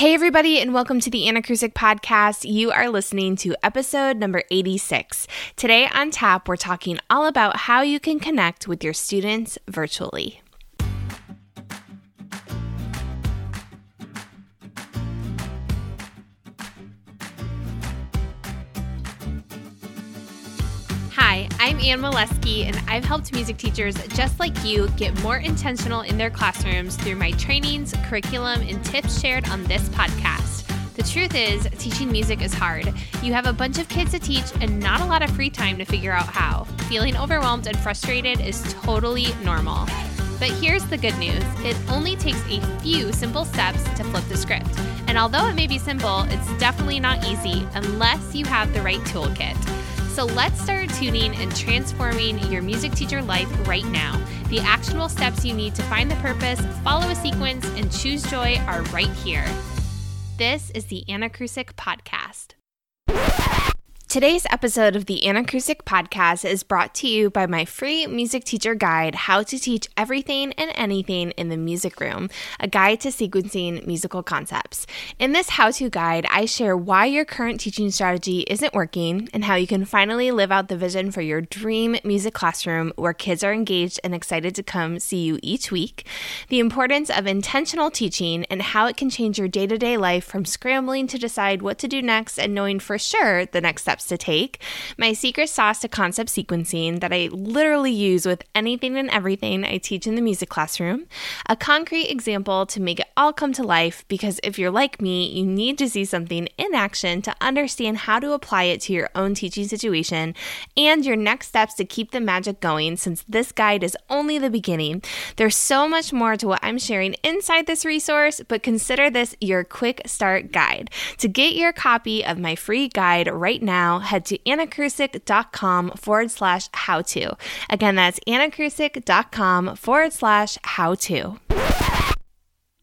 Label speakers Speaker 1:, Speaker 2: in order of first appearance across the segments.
Speaker 1: Hey, everybody, and welcome to the Anacrusic podcast. You are listening to episode number 86. Today on tap, we're talking all about how you can connect with your students virtually. I'm Anne Mileski, and I've helped music teachers just like you get more intentional in their classrooms through my trainings, curriculum, and tips shared on this podcast. The truth is, teaching music is hard. You have a bunch of kids to teach and not a lot of free time to figure out how. Feeling overwhelmed and frustrated is totally normal. But here's the good news it only takes a few simple steps to flip the script. And although it may be simple, it's definitely not easy unless you have the right toolkit. So let's start tuning and transforming your music teacher life right now. The actionable steps you need to find the purpose, follow a sequence, and choose joy are right here. This is the Anacrusic Podcast. Today's episode of the Anacrusic podcast is brought to you by my free music teacher guide, How to Teach Everything and Anything in the Music Room, a guide to sequencing musical concepts. In this how to guide, I share why your current teaching strategy isn't working and how you can finally live out the vision for your dream music classroom where kids are engaged and excited to come see you each week, the importance of intentional teaching and how it can change your day to day life from scrambling to decide what to do next and knowing for sure the next steps to take, my secret sauce to concept sequencing that I literally use with anything and everything I teach in the music classroom, a concrete example to make it all come to life because if you're like me, you need to see something in action to understand how to apply it to your own teaching situation, and your next steps to keep the magic going since this guide is only the beginning. There's so much more to what I'm sharing inside this resource, but consider this your quick start guide. To get your copy of my free guide right now, now, head to anacrusic.com forward slash how to. Again, that's anacrusic.com forward slash how to.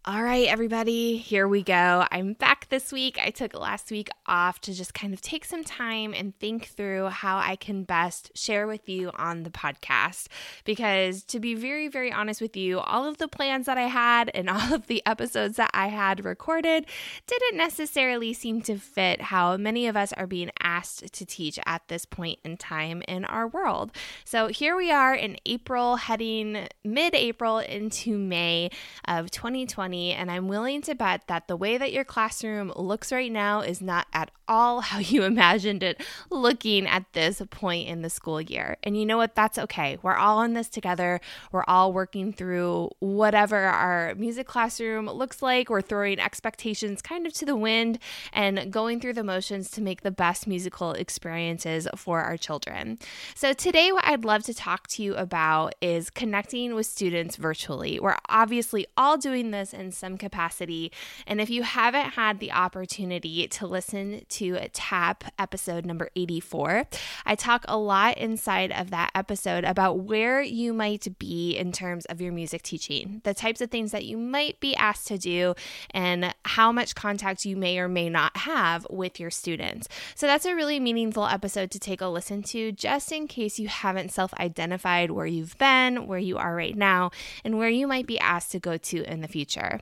Speaker 1: All right, everybody, here we go. I'm back this week. I took last week off to just kind of take some time and think through how I can best share with you on the podcast. Because to be very, very honest with you, all of the plans that I had and all of the episodes that I had recorded didn't necessarily seem to fit how many of us are being asked to teach at this point in time in our world. So here we are in April, heading mid April into May of 2020 and I'm willing to bet that the way that your classroom looks right now is not at all how you imagined it looking at this point in the school year. And you know what? That's okay. We're all in this together. We're all working through whatever our music classroom looks like. We're throwing expectations kind of to the wind and going through the motions to make the best musical experiences for our children. So, today, what I'd love to talk to you about is connecting with students virtually. We're obviously all doing this in some capacity. And if you haven't had the opportunity to listen to TAP episode number 84, I talk a lot inside of that episode about where you might be in terms of your music teaching, the types of things that you might be asked to do, and how much contact you may or may not have with your students. So that's a really meaningful episode to take a listen to just in case you haven't self identified where you've been, where you are right now, and where you might be asked to go to in the future.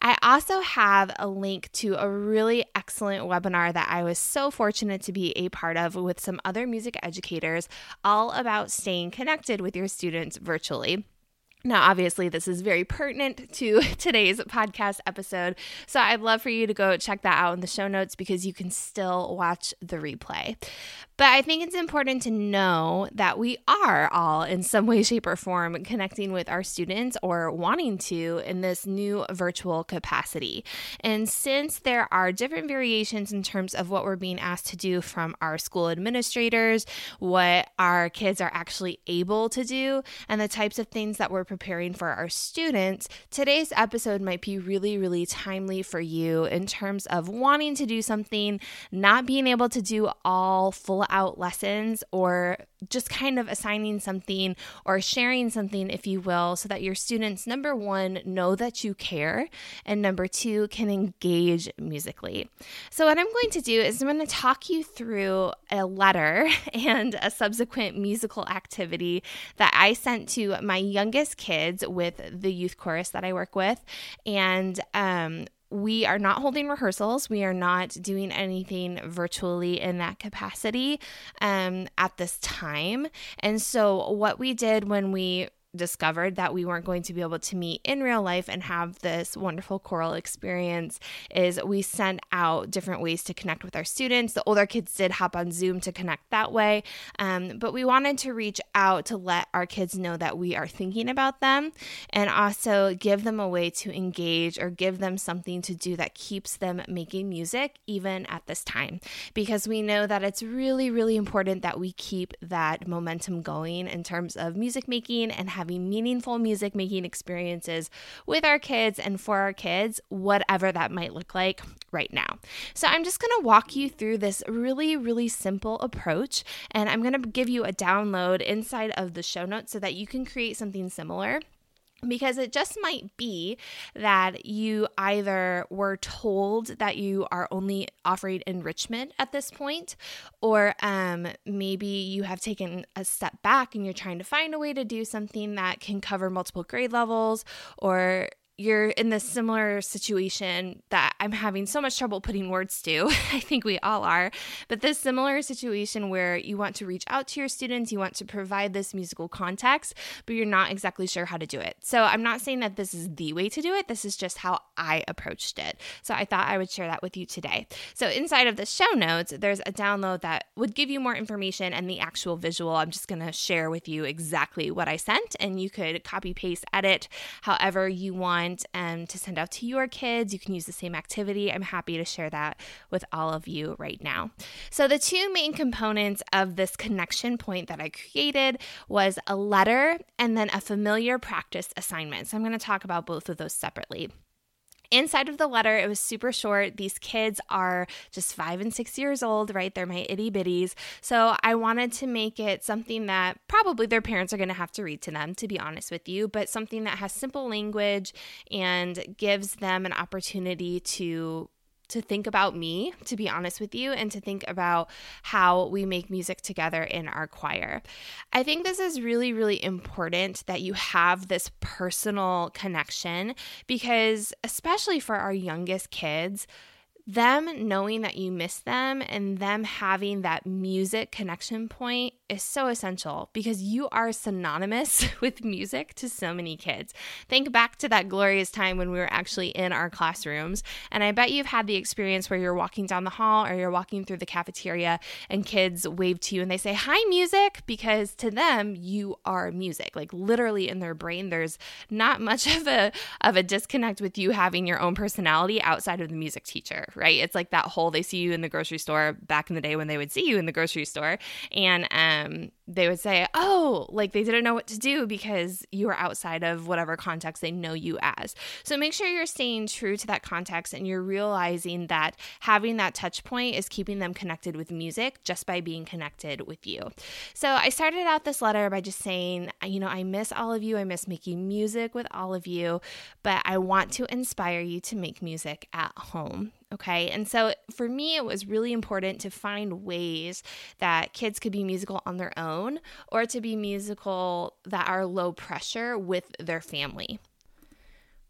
Speaker 1: I also have a link to a really excellent webinar that I was so fortunate to be a part of with some other music educators, all about staying connected with your students virtually. Now, obviously, this is very pertinent to today's podcast episode. So I'd love for you to go check that out in the show notes because you can still watch the replay. But I think it's important to know that we are all, in some way, shape, or form, connecting with our students or wanting to in this new virtual capacity. And since there are different variations in terms of what we're being asked to do from our school administrators, what our kids are actually able to do, and the types of things that we're preparing for our students, today's episode might be really, really timely for you in terms of wanting to do something, not being able to do all full out lessons or just kind of assigning something or sharing something, if you will, so that your students, number one, know that you care, and number two, can engage musically. So, what I'm going to do is I'm going to talk you through a letter and a subsequent musical activity that I sent to my youngest kids with the youth chorus that I work with. And um,
Speaker 2: we are not holding rehearsals. We are not doing anything virtually in that capacity um, at this time. And so, what we did when we discovered that we weren't going to be able to meet in real life and have this wonderful choral experience is we sent out different ways to connect with our students. The older kids did hop on zoom to connect that way. Um, but we wanted to reach out to let our kids know that we are thinking about them and also give them a way to engage or give them something to do that keeps them making music even at this time. Because we know that it's really really important that we keep that momentum going in terms of music making and having having meaningful music making experiences with our kids and for our kids, whatever that might look like right now. So, I'm just going to walk you through this really, really simple approach, and I'm going to give you a download inside of the show notes so that you can create something similar because it just might be that you either were told that you are only offering enrichment at this point, or um, maybe you have taken a step back and you're trying to find a way to do something that can cover multiple grade levels, or you're in this similar situation that I'm having so much trouble putting words to. I think we all are. But this similar situation where you want to reach out to your students, you want to provide this musical context, but you're not exactly sure how to do it. So I'm not saying that this is the way to do it. This is just how I approached it. So I thought I would share that with you today. So inside of the show notes, there's a download that would give you more information and the actual visual. I'm just going to share with you exactly what I sent, and you could copy, paste, edit however you want want um, to send out to your kids, you can use the same activity. I'm happy to share that with all of you right now. So, the two main components of this connection point that I created was a letter and then a familiar practice assignment. So, I'm going to talk about both of those separately inside of the letter, it was super short. These kids are just five and six years old, right? They're my itty bitties. So I wanted to make it something that probably their parents are going to have to read to them, to be honest with you, but something that has simple language and gives them an opportunity to to think about me, to be honest with you, and to think about how we make music together in our choir. I think this is really, really important that you have this personal connection because, especially for our youngest kids, them knowing that you miss them and them having that music connection point is so essential because you are synonymous with music to so many kids. Think back to that glorious time when we were actually in our classrooms. And I bet you've had the experience where you're walking down the hall or you're walking through the cafeteria and kids wave to you and they say, Hi, music, because to them, you are music. Like literally in their brain, there's not much of a, of a disconnect with you having your own personality outside of the music teacher right? It's like that whole they see you in the grocery store back in the day when they would see you in the grocery store. And um, um, they would say, oh, like they didn't know what to do because you were outside of whatever context they know you as. So make sure you're staying true to that context and you're realizing that having that touch point is keeping them connected with music just by being connected with you. So I started out this letter by just saying, you know, I miss all of you. I miss making music with all of you, but I want to inspire you to make music at home. Okay. And so for me, it was really important to find ways that kids could be musical on their own own or to be musical that are low pressure with their family.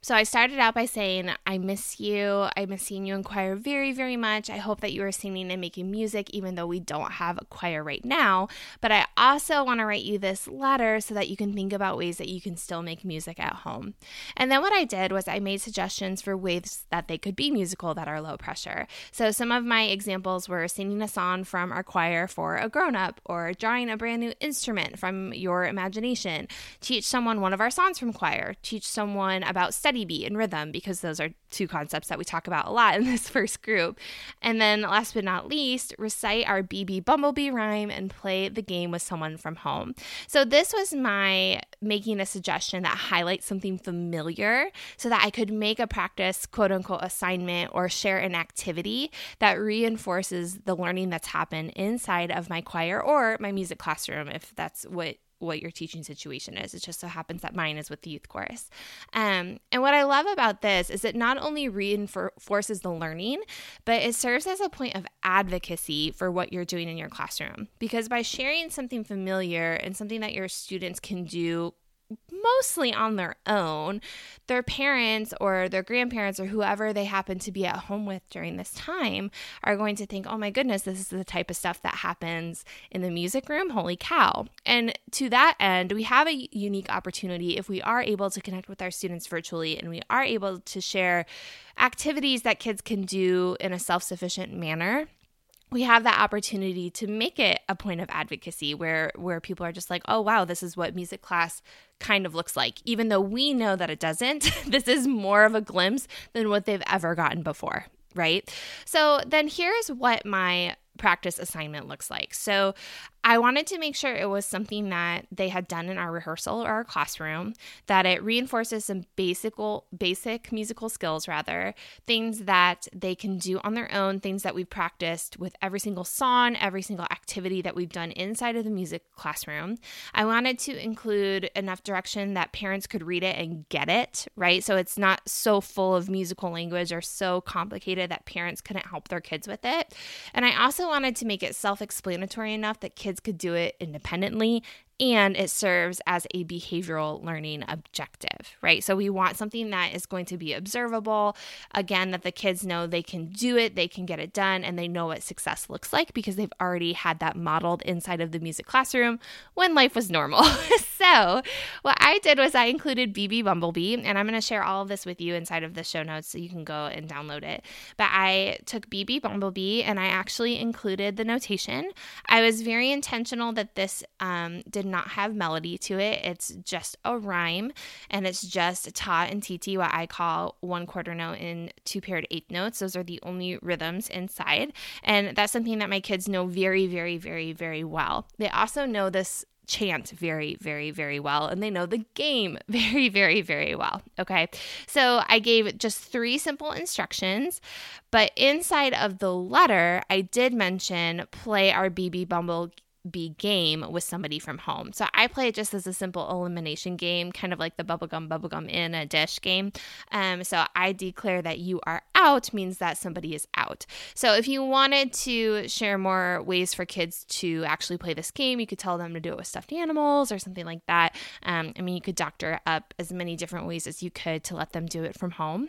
Speaker 2: So I started out by saying, I miss you. I miss seeing you in choir very, very much. I hope that you are singing and making music, even though we don't have a choir right now. But I also want to write you this letter so that you can think about ways that you can still make music at home. And then what I did was I made suggestions for ways that they could be musical that are low pressure. So some of my examples were singing a song from our choir for a grown up, or drawing a brand new instrument from your imagination, teach someone one of our songs from choir, teach someone about study steady beat and rhythm because those are two concepts that we talk about a lot in this first group. And then last but not least, recite our BB Bumblebee rhyme and play the game with someone from home. So this was my making a suggestion that highlights something familiar so that I could make a practice quote unquote assignment or share an activity that reinforces the learning that's happened inside of my choir or my music classroom if that's what what your teaching situation is. It just so happens that mine is with the youth chorus. Um, and what I love about this is it not only reinforces the learning, but it serves as a point of advocacy for what you're doing in your classroom. Because by sharing something familiar and something that your students can do mostly on their own, their parents or their grandparents or whoever they happen to be at home with during this time are going to think, oh my goodness, this is the type of stuff that happens in the music room. Holy cow. And to that end, we have a unique opportunity if we are able to connect with our students virtually and we are able to share activities that kids can do in a self sufficient manner we have that opportunity to make it a point of advocacy where where people are just like oh wow this is what music class kind of looks like. Even though we know that it doesn't this is more of a glimpse than what they've ever gotten before right? So then here's what my practice assignment looks like. So I wanted to make sure it was something that they had done in our rehearsal or our classroom, that it reinforces some basic basic musical skills rather, things that they can do on their own, things that we've practiced with every single song, every single activity that we've done inside of the music classroom. I wanted to include enough direction that parents could read it and get it, right? So it's not so full of musical language or so complicated that parents couldn't help their kids with it. And I also wanted to make it self-explanatory enough that kids kids could do it independently and it serves as a behavioral learning objective, right? So we want something that is going to be observable. Again, that the kids know they can do it, they can get it done, and they know what success looks like because they've already had that modeled inside of the music classroom when life was normal. so, what I did was I included BB Bumblebee, and I'm going to share all of this with you inside of the show notes so you can go and download it. But I took BB Bumblebee and I actually included the notation. I was very intentional that this um, did did not have melody to it. It's just a rhyme and it's just ta and titi, what I call one quarter note and two paired eighth notes. Those are the only rhythms inside. And that's something that my kids know very, very, very, very well. They also know this chant very, very, very well, and they know the game very, very, very well. Okay. So I gave just three simple instructions, but inside of the letter, I did mention play our BB Bumble be game with somebody from home. So I play it just as a simple elimination game, kind of like the bubblegum, bubblegum in a dish game. Um, so I declare that you are out means that somebody is out. So if you wanted to share more ways for kids to actually play this game, you could tell them to do it with stuffed animals or something like that. Um, I mean, you could doctor up as many different ways as you could to let them do it from home.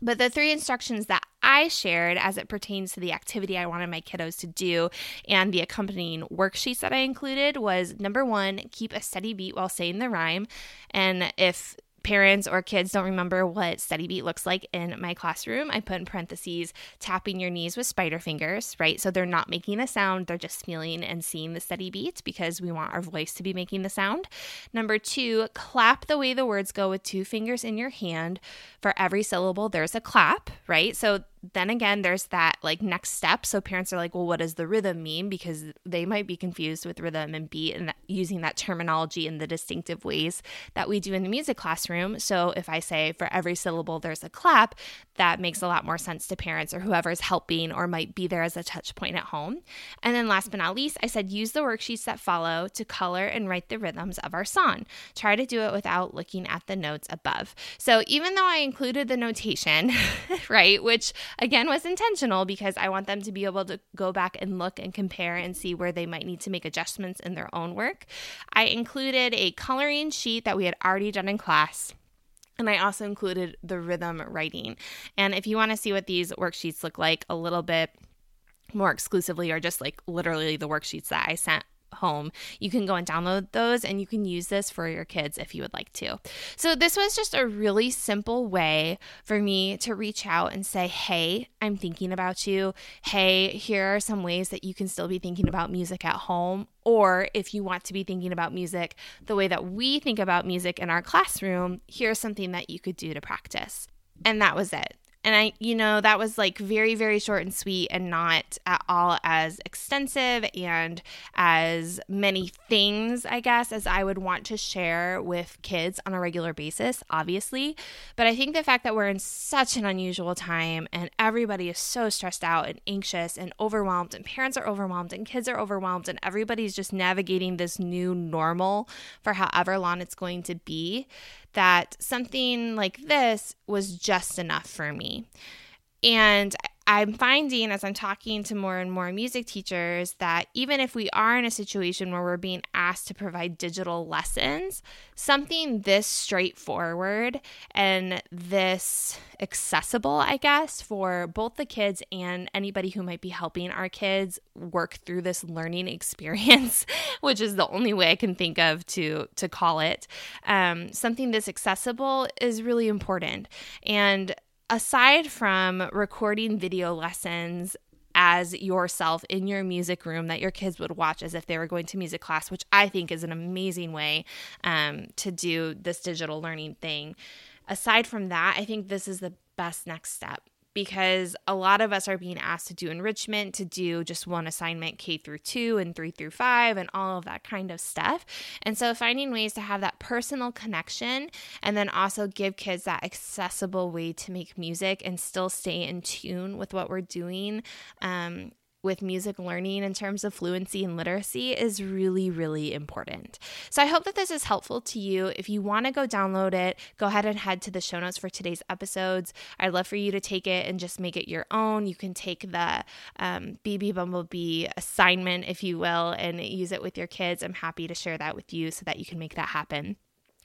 Speaker 2: But the three instructions that I shared as it pertains to the activity I wanted my kiddos to do and the accompanying worksheets that I included was number one, keep a steady beat while saying the rhyme. And if parents or kids don't remember what steady beat looks like in my classroom, I put in parentheses tapping your knees with spider fingers, right? So they're not making a sound, they're just feeling and seeing the steady beat because we want our voice to be making the sound. Number two, clap the way the words go with two fingers in your hand. For every syllable, there's a clap, right? So then again, there's that like next step. So parents are like, well, what does the rhythm mean? Because they might be confused with rhythm and beat and that, using that terminology in the distinctive ways that we do in the music classroom. So if I say for every syllable there's a clap, that makes a lot more sense to parents or whoever's helping or might be there as a touch point at home. And then last but not least, I said use the worksheets that follow to color and write the rhythms of our song. Try to do it without looking at the notes above. So even though I included the notation, right, which again was intentional because I want them to be able to go back and look and compare and see where they might need to make adjustments in their own work. I included a coloring sheet that we had already done in class. And I also included the rhythm writing. And if you want to see what these worksheets look like a little bit more exclusively, or just like literally the worksheets that I sent home. You can go and download those and you can use this for your kids if you would like to. So, this was just a really simple way for me to reach out and say, Hey, I'm thinking about you. Hey, here are some ways that you can still be thinking about music at home. Or if you want to be thinking about music the way that we think about music in our classroom, here's something that you could do to practice. And that was it. And I, you know, that was like very, very short and sweet and not at all as extensive and as many things, I guess, as I would want to share with kids on a regular basis, obviously. But I think the fact that we're in such an unusual time and everybody is so stressed out and anxious and overwhelmed, and parents are overwhelmed and kids are overwhelmed, and everybody's just navigating this new normal for however long it's going to be, that something like this was just enough for me. And I'm finding as I'm talking to more and more music teachers that even if we are in a situation where we're being asked to provide digital lessons, something this straightforward and this accessible, I guess, for both the kids and anybody who might be helping our kids work through this learning experience, which is the only way I can think of to to call it. Um, something this accessible is really important, and aside from recording video lessons as yourself in your music room that your kids would watch as if they were going to music class, which I think is an amazing way um, to do this digital learning thing. Aside from that, I think this is the best next step because a lot of us are being asked to do enrichment, to do just one assignment K through 2 and 3 through 5 and all of that kind of stuff. And so finding ways to have that personal connection and then also give kids that accessible way to make music and still stay in tune with what we're doing um, with music learning in terms of fluency and literacy is really, really important. So I hope that this is helpful to you. If you want to go download it, go ahead and head to the show notes for today's episodes. I'd love for you to take it and just make it your own. You can take the um, BB Bumblebee assignment, if you will, and use it with your kids. I'm happy to share that with you so that you can make that happen.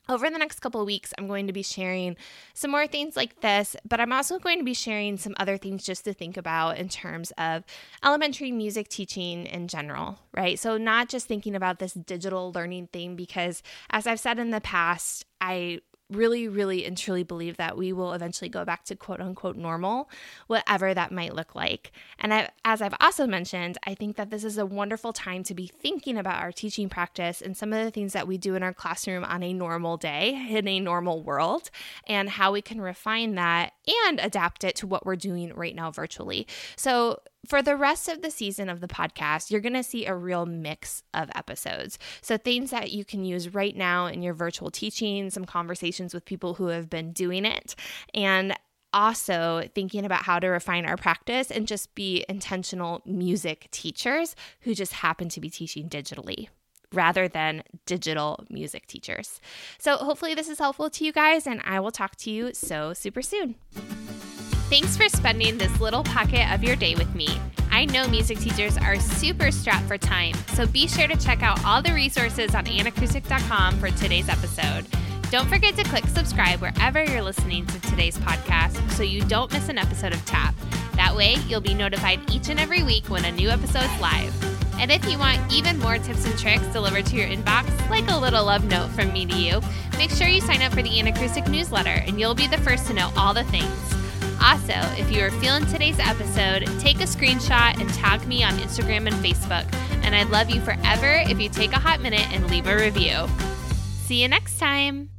Speaker 2: Over the next couple of weeks, I'm going to be sharing some more things like this, but I'm also going to be sharing some other things just to think about in terms of elementary music teaching in general, right? So, not just thinking about this digital learning thing, because as I've said in the past, I really, really, and truly believe that we will eventually go back to quote unquote normal, whatever that might look like. And I, as I've also mentioned, I think that this is a wonderful time to be thinking about our teaching practice and some of the things that we do in our classroom on a normal day in a normal world and how we can refine that and adapt it to what we're doing right now virtually. So, for the rest of the season of the podcast, you're going to see a real mix of episodes. So, things that you can use right now in your virtual teaching, some conversations with people who have been doing it, and also thinking about how to refine our practice and just be intentional music teachers who just happen to be teaching digitally rather than digital music teachers. So, hopefully, this is helpful to you guys, and I will talk to you so super soon.
Speaker 1: Thanks for spending this little pocket of your day with me. I know music teachers are super strapped for time, so be sure to check out all the resources on anacrusic.com for today's episode. Don't forget to click subscribe wherever you're listening to today's podcast so you don't miss an episode of TAP. That way, you'll be notified each and every week when a new episode's live. And if you want even more tips and tricks delivered to your inbox, like a little love note from me to you, make sure you sign up for the Krusek newsletter and you'll be the first to know all the things. Also, if you are feeling today's episode, take a screenshot and tag me on Instagram and Facebook. And I'd love you forever if you take a hot minute and leave a review. See you next time.